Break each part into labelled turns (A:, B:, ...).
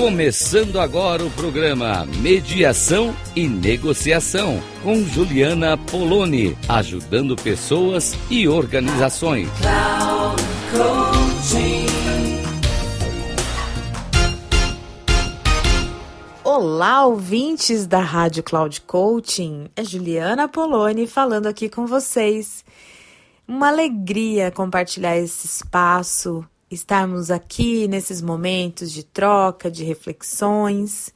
A: Começando agora o programa Mediação e Negociação com Juliana Poloni, ajudando pessoas e organizações.
B: Olá, ouvintes da Rádio Cloud Coaching. É Juliana Poloni falando aqui com vocês. Uma alegria compartilhar esse espaço estarmos aqui nesses momentos de troca, de reflexões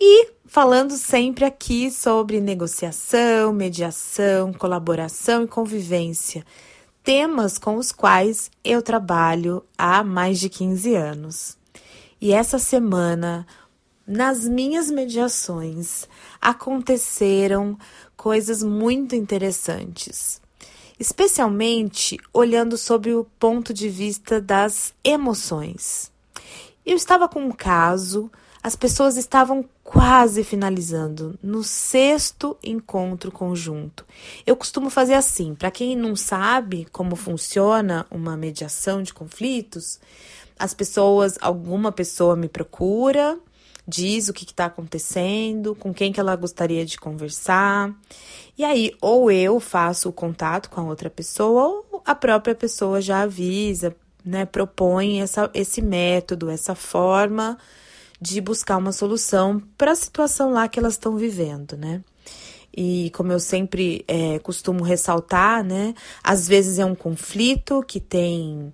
B: e falando sempre aqui sobre negociação, mediação, colaboração e convivência, temas com os quais eu trabalho há mais de 15 anos. E essa semana, nas minhas mediações, aconteceram coisas muito interessantes especialmente olhando sobre o ponto de vista das emoções. Eu estava com um caso, as pessoas estavam quase finalizando no sexto encontro conjunto. Eu costumo fazer assim, para quem não sabe como funciona uma mediação de conflitos, as pessoas, alguma pessoa me procura, diz o que está acontecendo, com quem que ela gostaria de conversar. E aí, ou eu faço o contato com a outra pessoa, ou a própria pessoa já avisa, né, propõe essa, esse método, essa forma de buscar uma solução para a situação lá que elas estão vivendo, né? E como eu sempre é, costumo ressaltar, né? Às vezes é um conflito que tem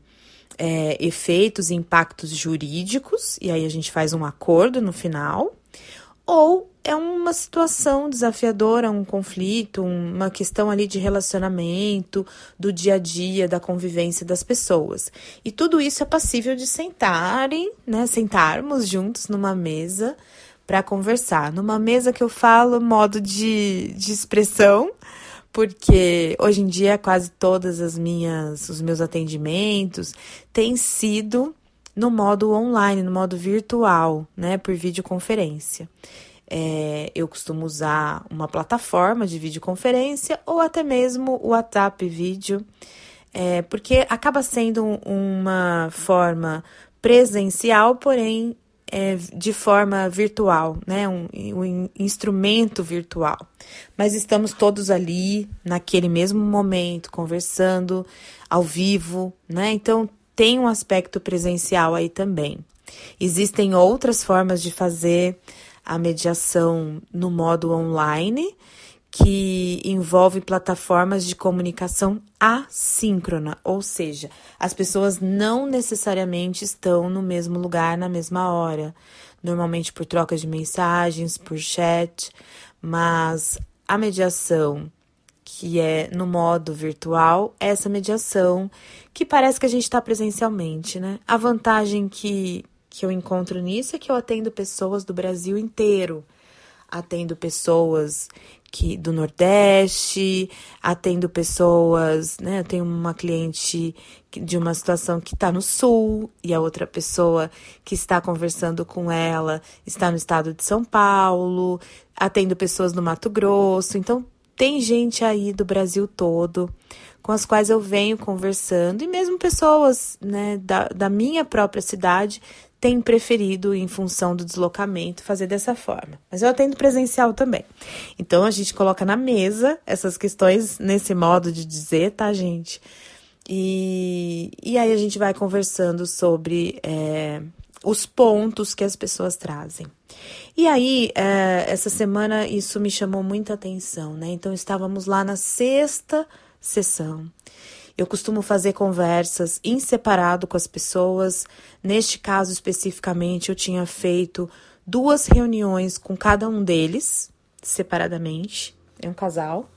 B: é, efeitos e impactos jurídicos, e aí a gente faz um acordo no final, ou é uma situação desafiadora, um conflito, uma questão ali de relacionamento, do dia a dia, da convivência das pessoas. E tudo isso é passível de sentarem, né, sentarmos juntos numa mesa para conversar. Numa mesa que eu falo modo de, de expressão, porque hoje em dia quase todas as minhas os meus atendimentos têm sido no modo online, no modo virtual, né, por videoconferência. É, eu costumo usar uma plataforma de videoconferência ou até mesmo o WhatsApp vídeo, é, porque acaba sendo uma forma presencial, porém é, de forma virtual, né? Um, um instrumento virtual. Mas estamos todos ali naquele mesmo momento, conversando ao vivo, né? Então tem um aspecto presencial aí também. Existem outras formas de fazer a mediação no modo online que envolve plataformas de comunicação assíncrona, ou seja, as pessoas não necessariamente estão no mesmo lugar na mesma hora, normalmente por troca de mensagens, por chat, mas a mediação que é no modo virtual, é essa mediação que parece que a gente está presencialmente, né? A vantagem que, que eu encontro nisso é que eu atendo pessoas do Brasil inteiro atendo pessoas que do Nordeste, atendo pessoas, né? Eu tenho uma cliente de uma situação que está no Sul e a outra pessoa que está conversando com ela está no estado de São Paulo, atendo pessoas no Mato Grosso, então tem gente aí do Brasil todo com as quais eu venho conversando, e mesmo pessoas né, da, da minha própria cidade tem preferido, em função do deslocamento, fazer dessa forma. Mas eu atendo presencial também. Então a gente coloca na mesa essas questões nesse modo de dizer, tá, gente? E, e aí a gente vai conversando sobre é, os pontos que as pessoas trazem. E aí, é, essa semana isso me chamou muita atenção, né? Então estávamos lá na sexta sessão. Eu costumo fazer conversas em separado com as pessoas. Neste caso especificamente, eu tinha feito duas reuniões com cada um deles, separadamente, é um casal.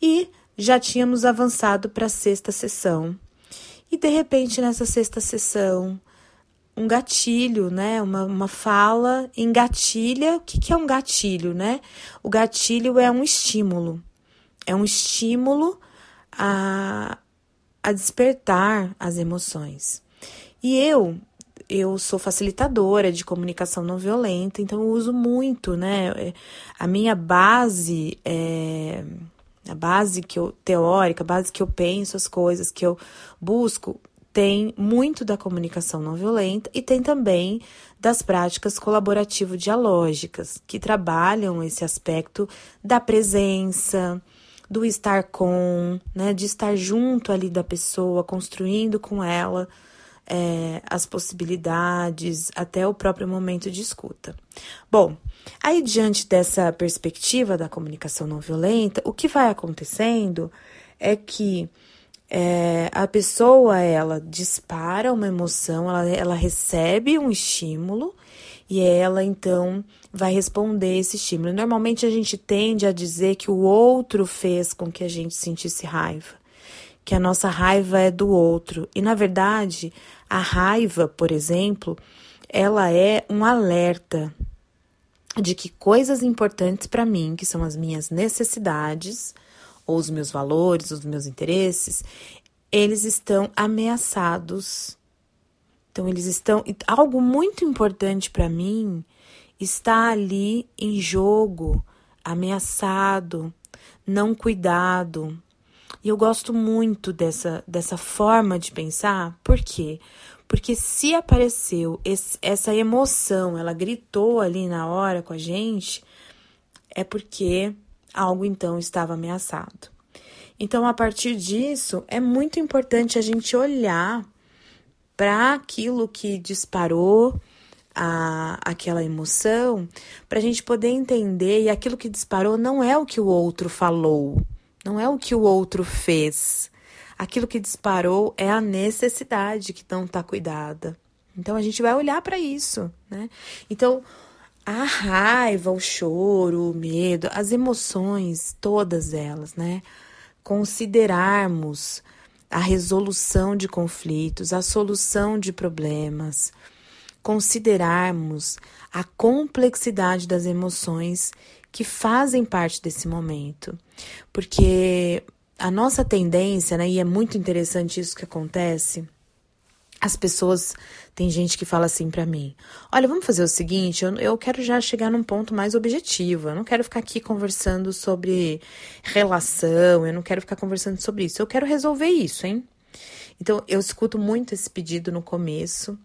B: E já tínhamos avançado para a sexta sessão. E de repente, nessa sexta sessão, um gatilho, né? Uma, uma fala engatilha. O que, que é um gatilho, né? O gatilho é um estímulo. É um estímulo a, a despertar as emoções. E eu, eu sou facilitadora de comunicação não violenta, então eu uso muito, né? A minha base é a base que eu teórica, a base que eu penso as coisas, que eu busco, tem muito da comunicação não violenta e tem também das práticas colaborativo-dialógicas, que trabalham esse aspecto da presença, do estar com, né, de estar junto ali da pessoa, construindo com ela é, as possibilidades até o próprio momento de escuta. Bom, aí diante dessa perspectiva da comunicação não violenta, o que vai acontecendo é que é, a pessoa ela dispara uma emoção, ela, ela recebe um estímulo e ela então vai responder esse estímulo. Normalmente a gente tende a dizer que o outro fez com que a gente sentisse raiva, que a nossa raiva é do outro. E na verdade, a raiva, por exemplo, ela é um alerta de que coisas importantes para mim, que são as minhas necessidades, ou os meus valores, os meus interesses, eles estão ameaçados. Então, eles estão. Algo muito importante para mim está ali em jogo, ameaçado, não cuidado. E eu gosto muito dessa, dessa forma de pensar, por quê? Porque se apareceu esse, essa emoção, ela gritou ali na hora com a gente, é porque algo então estava ameaçado. Então, a partir disso, é muito importante a gente olhar para aquilo que disparou a, aquela emoção, para a gente poder entender e aquilo que disparou não é o que o outro falou, não é o que o outro fez. Aquilo que disparou é a necessidade que não está cuidada. Então a gente vai olhar para isso, né? Então a raiva, o choro, o medo, as emoções, todas elas, né? Considerarmos a resolução de conflitos, a solução de problemas, considerarmos a complexidade das emoções que fazem parte desse momento. Porque a nossa tendência, né, e é muito interessante isso que acontece, as pessoas, tem gente que fala assim para mim: olha, vamos fazer o seguinte, eu, eu quero já chegar num ponto mais objetivo, eu não quero ficar aqui conversando sobre relação, eu não quero ficar conversando sobre isso, eu quero resolver isso, hein? Então, eu escuto muito esse pedido no começo,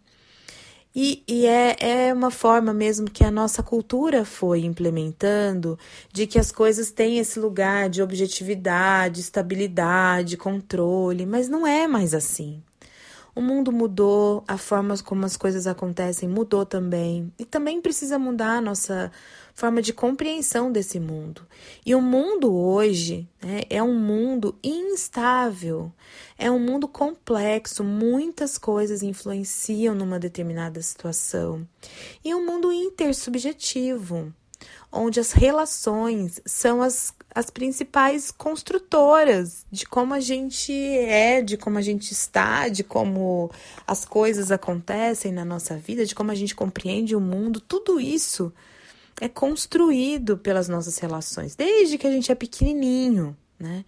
B: e, e é, é uma forma mesmo que a nossa cultura foi implementando de que as coisas têm esse lugar de objetividade, estabilidade, controle, mas não é mais assim. O mundo mudou, a forma como as coisas acontecem mudou também. E também precisa mudar a nossa forma de compreensão desse mundo. E o mundo hoje né, é um mundo instável, é um mundo complexo, muitas coisas influenciam numa determinada situação. E um mundo intersubjetivo onde as relações são as, as principais construtoras de como a gente é, de como a gente está, de como as coisas acontecem na nossa vida, de como a gente compreende o mundo, tudo isso é construído pelas nossas relações, desde que a gente é pequenininho, né?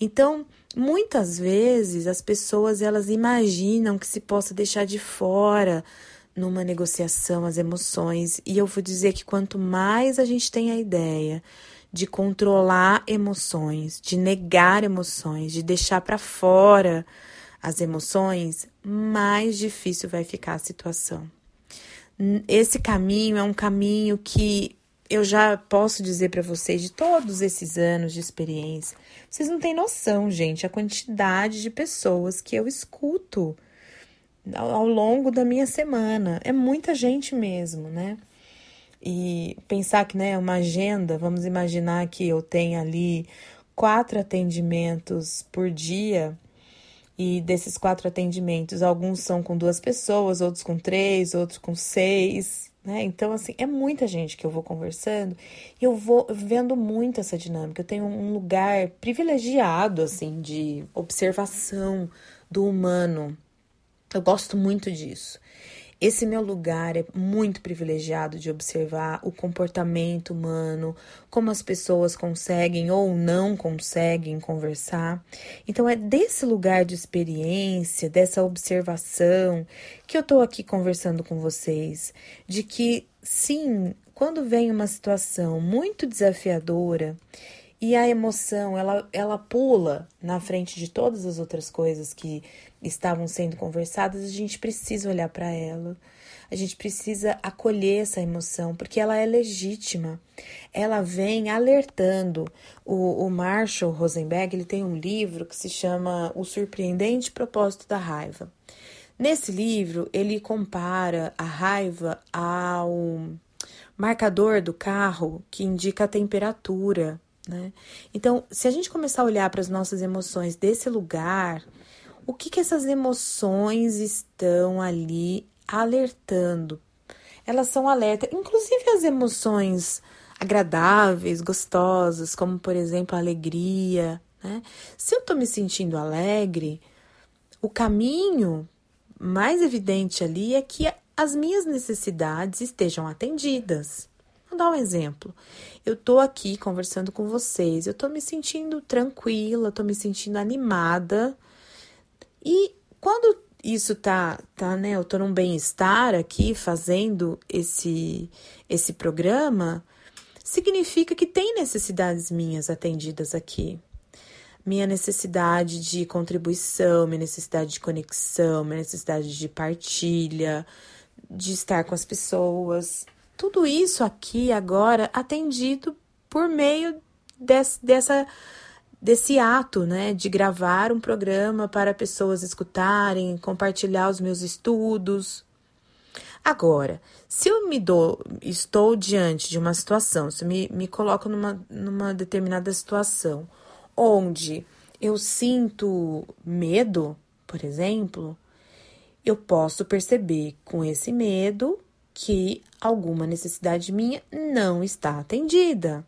B: Então, muitas vezes as pessoas elas imaginam que se possa deixar de fora numa negociação as emoções. E eu vou dizer que quanto mais a gente tem a ideia de controlar emoções, de negar emoções, de deixar para fora as emoções, mais difícil vai ficar a situação. Esse caminho é um caminho que eu já posso dizer para vocês de todos esses anos de experiência. Vocês não têm noção, gente, a quantidade de pessoas que eu escuto ao longo da minha semana. É muita gente mesmo, né? E pensar que, né, uma agenda, vamos imaginar que eu tenho ali quatro atendimentos por dia, e desses quatro atendimentos, alguns são com duas pessoas, outros com três, outros com seis, né? Então, assim, é muita gente que eu vou conversando e eu vou vendo muito essa dinâmica. Eu tenho um lugar privilegiado, assim, de observação do humano eu gosto muito disso. Esse meu lugar é muito privilegiado de observar o comportamento humano, como as pessoas conseguem ou não conseguem conversar. Então, é desse lugar de experiência, dessa observação, que eu estou aqui conversando com vocês, de que sim, quando vem uma situação muito desafiadora e a emoção, ela, ela pula na frente de todas as outras coisas que estavam sendo conversadas, a gente precisa olhar para ela. A gente precisa acolher essa emoção, porque ela é legítima. Ela vem alertando. O, o Marshall Rosenberg ele tem um livro que se chama O Surpreendente Propósito da Raiva. Nesse livro, ele compara a raiva ao marcador do carro que indica a temperatura né? Então, se a gente começar a olhar para as nossas emoções desse lugar, o que, que essas emoções estão ali alertando? Elas são alerta, inclusive as emoções agradáveis, gostosas, como por exemplo a alegria. Né? Se eu estou me sentindo alegre, o caminho mais evidente ali é que as minhas necessidades estejam atendidas. Vou dar um exemplo. Eu tô aqui conversando com vocês, eu tô me sentindo tranquila, tô me sentindo animada. E quando isso tá, tá, né, eu tô num bem-estar aqui fazendo esse esse programa, significa que tem necessidades minhas atendidas aqui. Minha necessidade de contribuição, minha necessidade de conexão, minha necessidade de partilha, de estar com as pessoas. Tudo isso aqui agora atendido por meio desse, dessa desse ato, né, de gravar um programa para pessoas escutarem, compartilhar os meus estudos. Agora, se eu me dou, estou diante de uma situação, se me, me coloco numa, numa determinada situação onde eu sinto medo, por exemplo, eu posso perceber com esse medo que alguma necessidade minha não está atendida.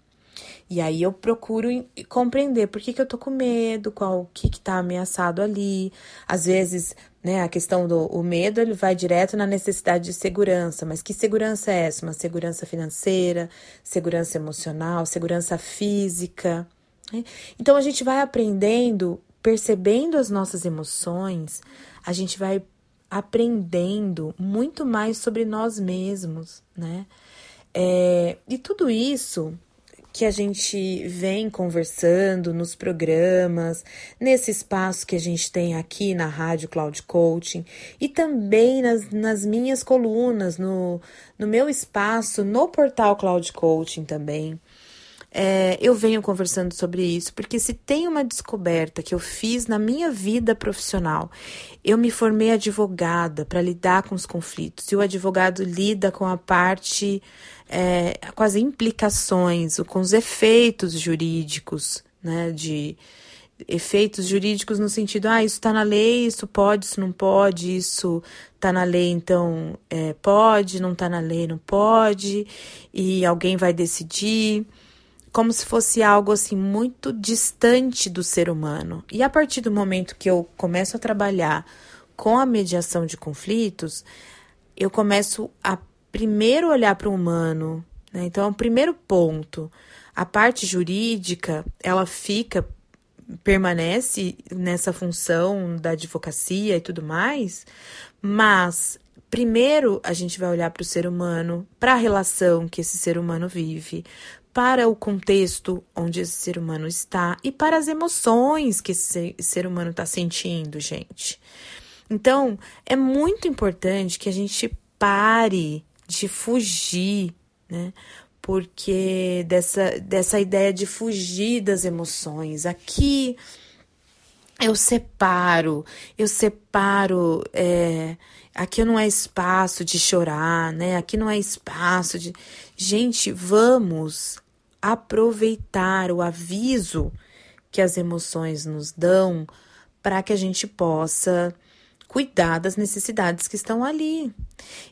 B: E aí eu procuro compreender por que, que eu tô com medo, qual o que que tá ameaçado ali. Às vezes, né, a questão do o medo, ele vai direto na necessidade de segurança, mas que segurança é essa? Uma segurança financeira, segurança emocional, segurança física. Né? Então a gente vai aprendendo, percebendo as nossas emoções, a gente vai aprendendo muito mais sobre nós mesmos, né? É, e tudo isso que a gente vem conversando nos programas, nesse espaço que a gente tem aqui na Rádio Cloud Coaching e também nas, nas minhas colunas, no, no meu espaço, no portal Cloud Coaching também. É, eu venho conversando sobre isso porque se tem uma descoberta que eu fiz na minha vida profissional, eu me formei advogada para lidar com os conflitos e o advogado lida com a parte, é, com as implicações, com os efeitos jurídicos, né, de efeitos jurídicos no sentido, ah, isso está na lei, isso pode, isso não pode, isso está na lei, então é, pode, não está na lei, não pode, e alguém vai decidir como se fosse algo assim muito distante do ser humano. E a partir do momento que eu começo a trabalhar com a mediação de conflitos, eu começo a primeiro olhar para o humano. Né? Então, o primeiro ponto, a parte jurídica, ela fica permanece nessa função da advocacia e tudo mais, mas primeiro a gente vai olhar para o ser humano, para a relação que esse ser humano vive, para o contexto onde esse ser humano está e para as emoções que esse ser humano está sentindo, gente. Então, é muito importante que a gente pare de fugir, né? Porque dessa, dessa ideia de fugir das emoções. Aqui eu separo, eu separo. É, aqui não é espaço de chorar, né? Aqui não é espaço de. Gente, vamos aproveitar o aviso que as emoções nos dão para que a gente possa cuidar das necessidades que estão ali.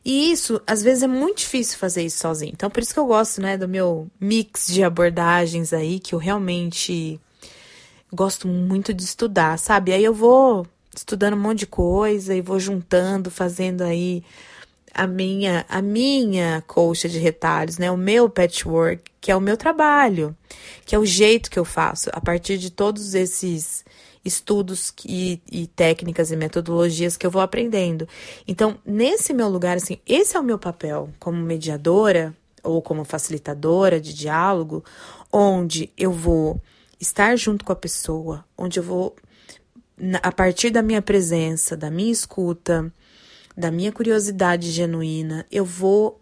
B: E isso, às vezes, é muito difícil fazer isso sozinho. Então, por isso que eu gosto, né, do meu mix de abordagens aí, que eu realmente gosto muito de estudar, sabe? Aí eu vou estudando um monte de coisa e vou juntando, fazendo aí a minha a minha colcha de retalhos, né? O meu patchwork, que é o meu trabalho, que é o jeito que eu faço a partir de todos esses estudos e, e técnicas e metodologias que eu vou aprendendo. Então, nesse meu lugar, assim, esse é o meu papel como mediadora. ou como facilitadora de diálogo, onde eu vou estar junto com a pessoa, onde eu vou, a partir da minha presença, da minha escuta, da minha curiosidade genuína, eu vou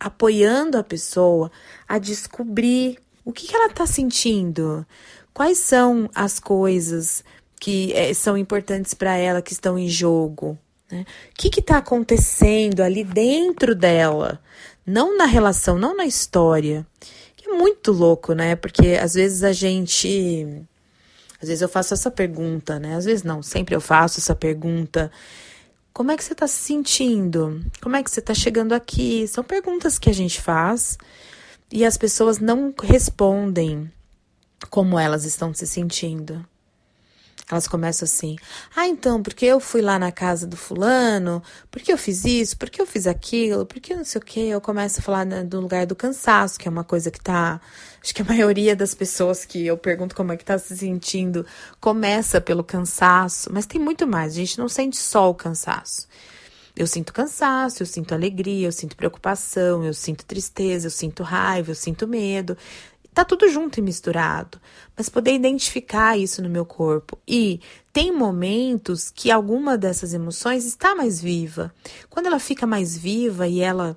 B: apoiando a pessoa a descobrir o que, que ela está sentindo, quais são as coisas que é, são importantes para ela que estão em jogo. Né? O que está acontecendo ali dentro dela? Não na relação, não na história. Que é muito louco, né? Porque às vezes a gente. Às vezes eu faço essa pergunta, né? Às vezes não, sempre eu faço essa pergunta. Como é que você está se sentindo? Como é que você está chegando aqui? São perguntas que a gente faz e as pessoas não respondem como elas estão se sentindo. Elas começam assim: ah, então, porque eu fui lá na casa do fulano, porque eu fiz isso, porque eu fiz aquilo, porque não sei o quê. Eu começo a falar né, do lugar do cansaço, que é uma coisa que tá. Acho que a maioria das pessoas que eu pergunto como é que tá se sentindo começa pelo cansaço, mas tem muito mais. A gente não sente só o cansaço. Eu sinto cansaço, eu sinto alegria, eu sinto preocupação, eu sinto tristeza, eu sinto raiva, eu sinto medo. Tá tudo junto e misturado, mas poder identificar isso no meu corpo. E tem momentos que alguma dessas emoções está mais viva. Quando ela fica mais viva e ela,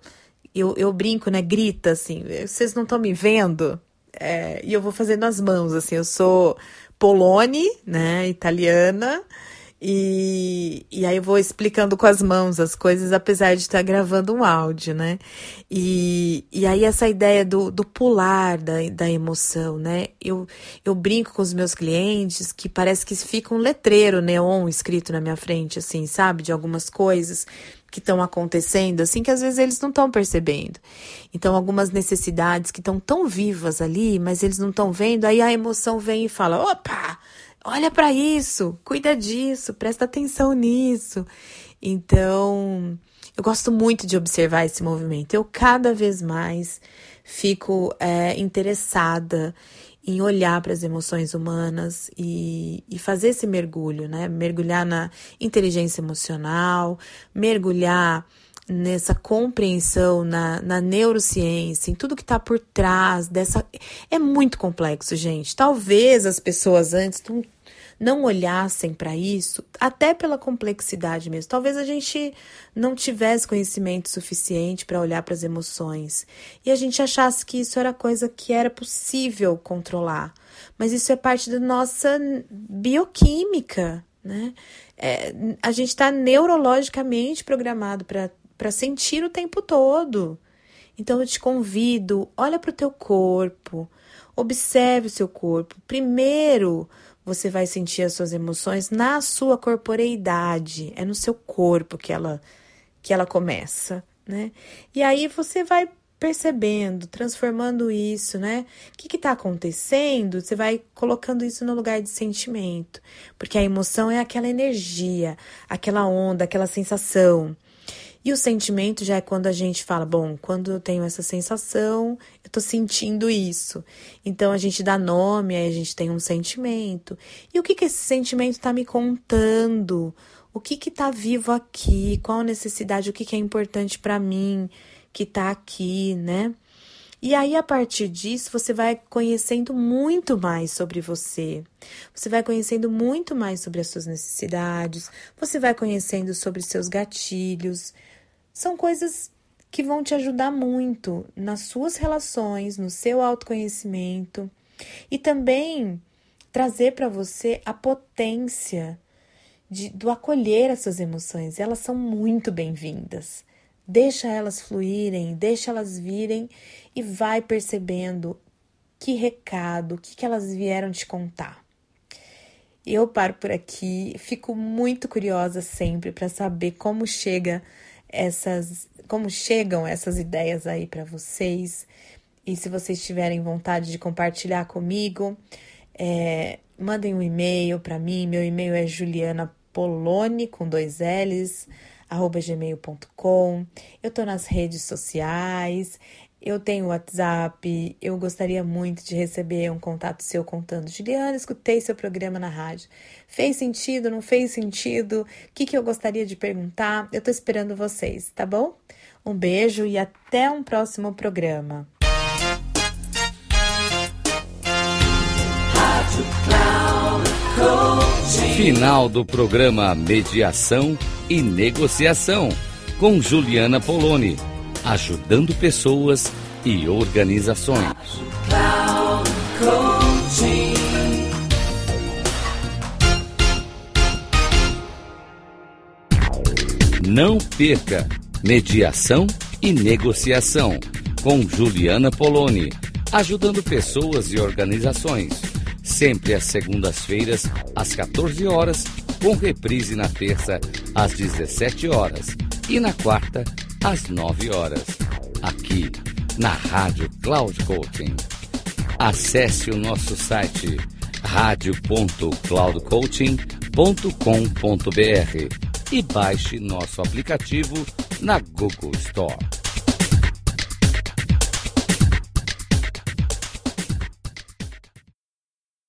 B: eu, eu brinco, né? Grita assim, vocês não estão me vendo? É, e eu vou fazendo as mãos, assim, eu sou Polone, né? Italiana. E, e aí eu vou explicando com as mãos as coisas, apesar de estar gravando um áudio, né? E, e aí essa ideia do, do pular da, da emoção, né? Eu, eu brinco com os meus clientes que parece que fica um letreiro neon escrito na minha frente, assim, sabe? De algumas coisas que estão acontecendo, assim, que às vezes eles não estão percebendo. Então, algumas necessidades que estão tão vivas ali, mas eles não estão vendo, aí a emoção vem e fala: opa! Olha para isso, cuida disso, presta atenção nisso. Então, eu gosto muito de observar esse movimento. Eu cada vez mais fico é, interessada em olhar para as emoções humanas e, e fazer esse mergulho, né? Mergulhar na inteligência emocional, mergulhar nessa compreensão, na, na neurociência, em tudo que está por trás dessa. É muito complexo, gente. Talvez as pessoas antes não não olhassem para isso, até pela complexidade mesmo. Talvez a gente não tivesse conhecimento suficiente para olhar para as emoções e a gente achasse que isso era coisa que era possível controlar. Mas isso é parte da nossa bioquímica, né? É, a gente está neurologicamente programado para sentir o tempo todo. Então eu te convido, olha para o teu corpo, observe o seu corpo. Primeiro, você vai sentir as suas emoções na sua corporeidade, é no seu corpo que ela que ela começa, né? E aí você vai percebendo, transformando isso, né? O que está acontecendo? Você vai colocando isso no lugar de sentimento, porque a emoção é aquela energia, aquela onda, aquela sensação. E o sentimento já é quando a gente fala, bom, quando eu tenho essa sensação, eu tô sentindo isso. Então a gente dá nome, aí a gente tem um sentimento. E o que que esse sentimento tá me contando? O que que tá vivo aqui? Qual a necessidade? O que que é importante para mim que tá aqui, né? E aí, a partir disso, você vai conhecendo muito mais sobre você. Você vai conhecendo muito mais sobre as suas necessidades. Você vai conhecendo sobre seus gatilhos. São coisas que vão te ajudar muito nas suas relações, no seu autoconhecimento e também trazer para você a potência de, do acolher essas emoções. Elas são muito bem-vindas. Deixa elas fluírem, deixa elas virem e vai percebendo que recado, o que, que elas vieram te contar. Eu paro por aqui, fico muito curiosa sempre para saber como chega essas, como chegam essas ideias aí para vocês. E se vocês tiverem vontade de compartilhar comigo, é, mandem um e-mail para mim. Meu e-mail é julianapolone com dois L's arroba gmail.com. Eu tô nas redes sociais, Eu tenho WhatsApp, eu gostaria muito de receber um contato seu contando. Juliana, escutei seu programa na rádio. Fez sentido, não fez sentido? O que, que eu gostaria de perguntar? Eu tô esperando vocês, tá bom? Um beijo e até um próximo programa.
A: Final do programa Mediação e Negociação com Juliana Poloni ajudando pessoas e organizações. Não perca Mediação e Negociação com Juliana Poloni, ajudando pessoas e organizações. Sempre às segundas-feiras, às 14 horas, com reprise na terça, às 17 horas e na quarta, às 9 horas, aqui na Rádio Cloud Coaching. Acesse o nosso site radio.cloudcoaching.com.br e baixe nosso aplicativo na Google Store.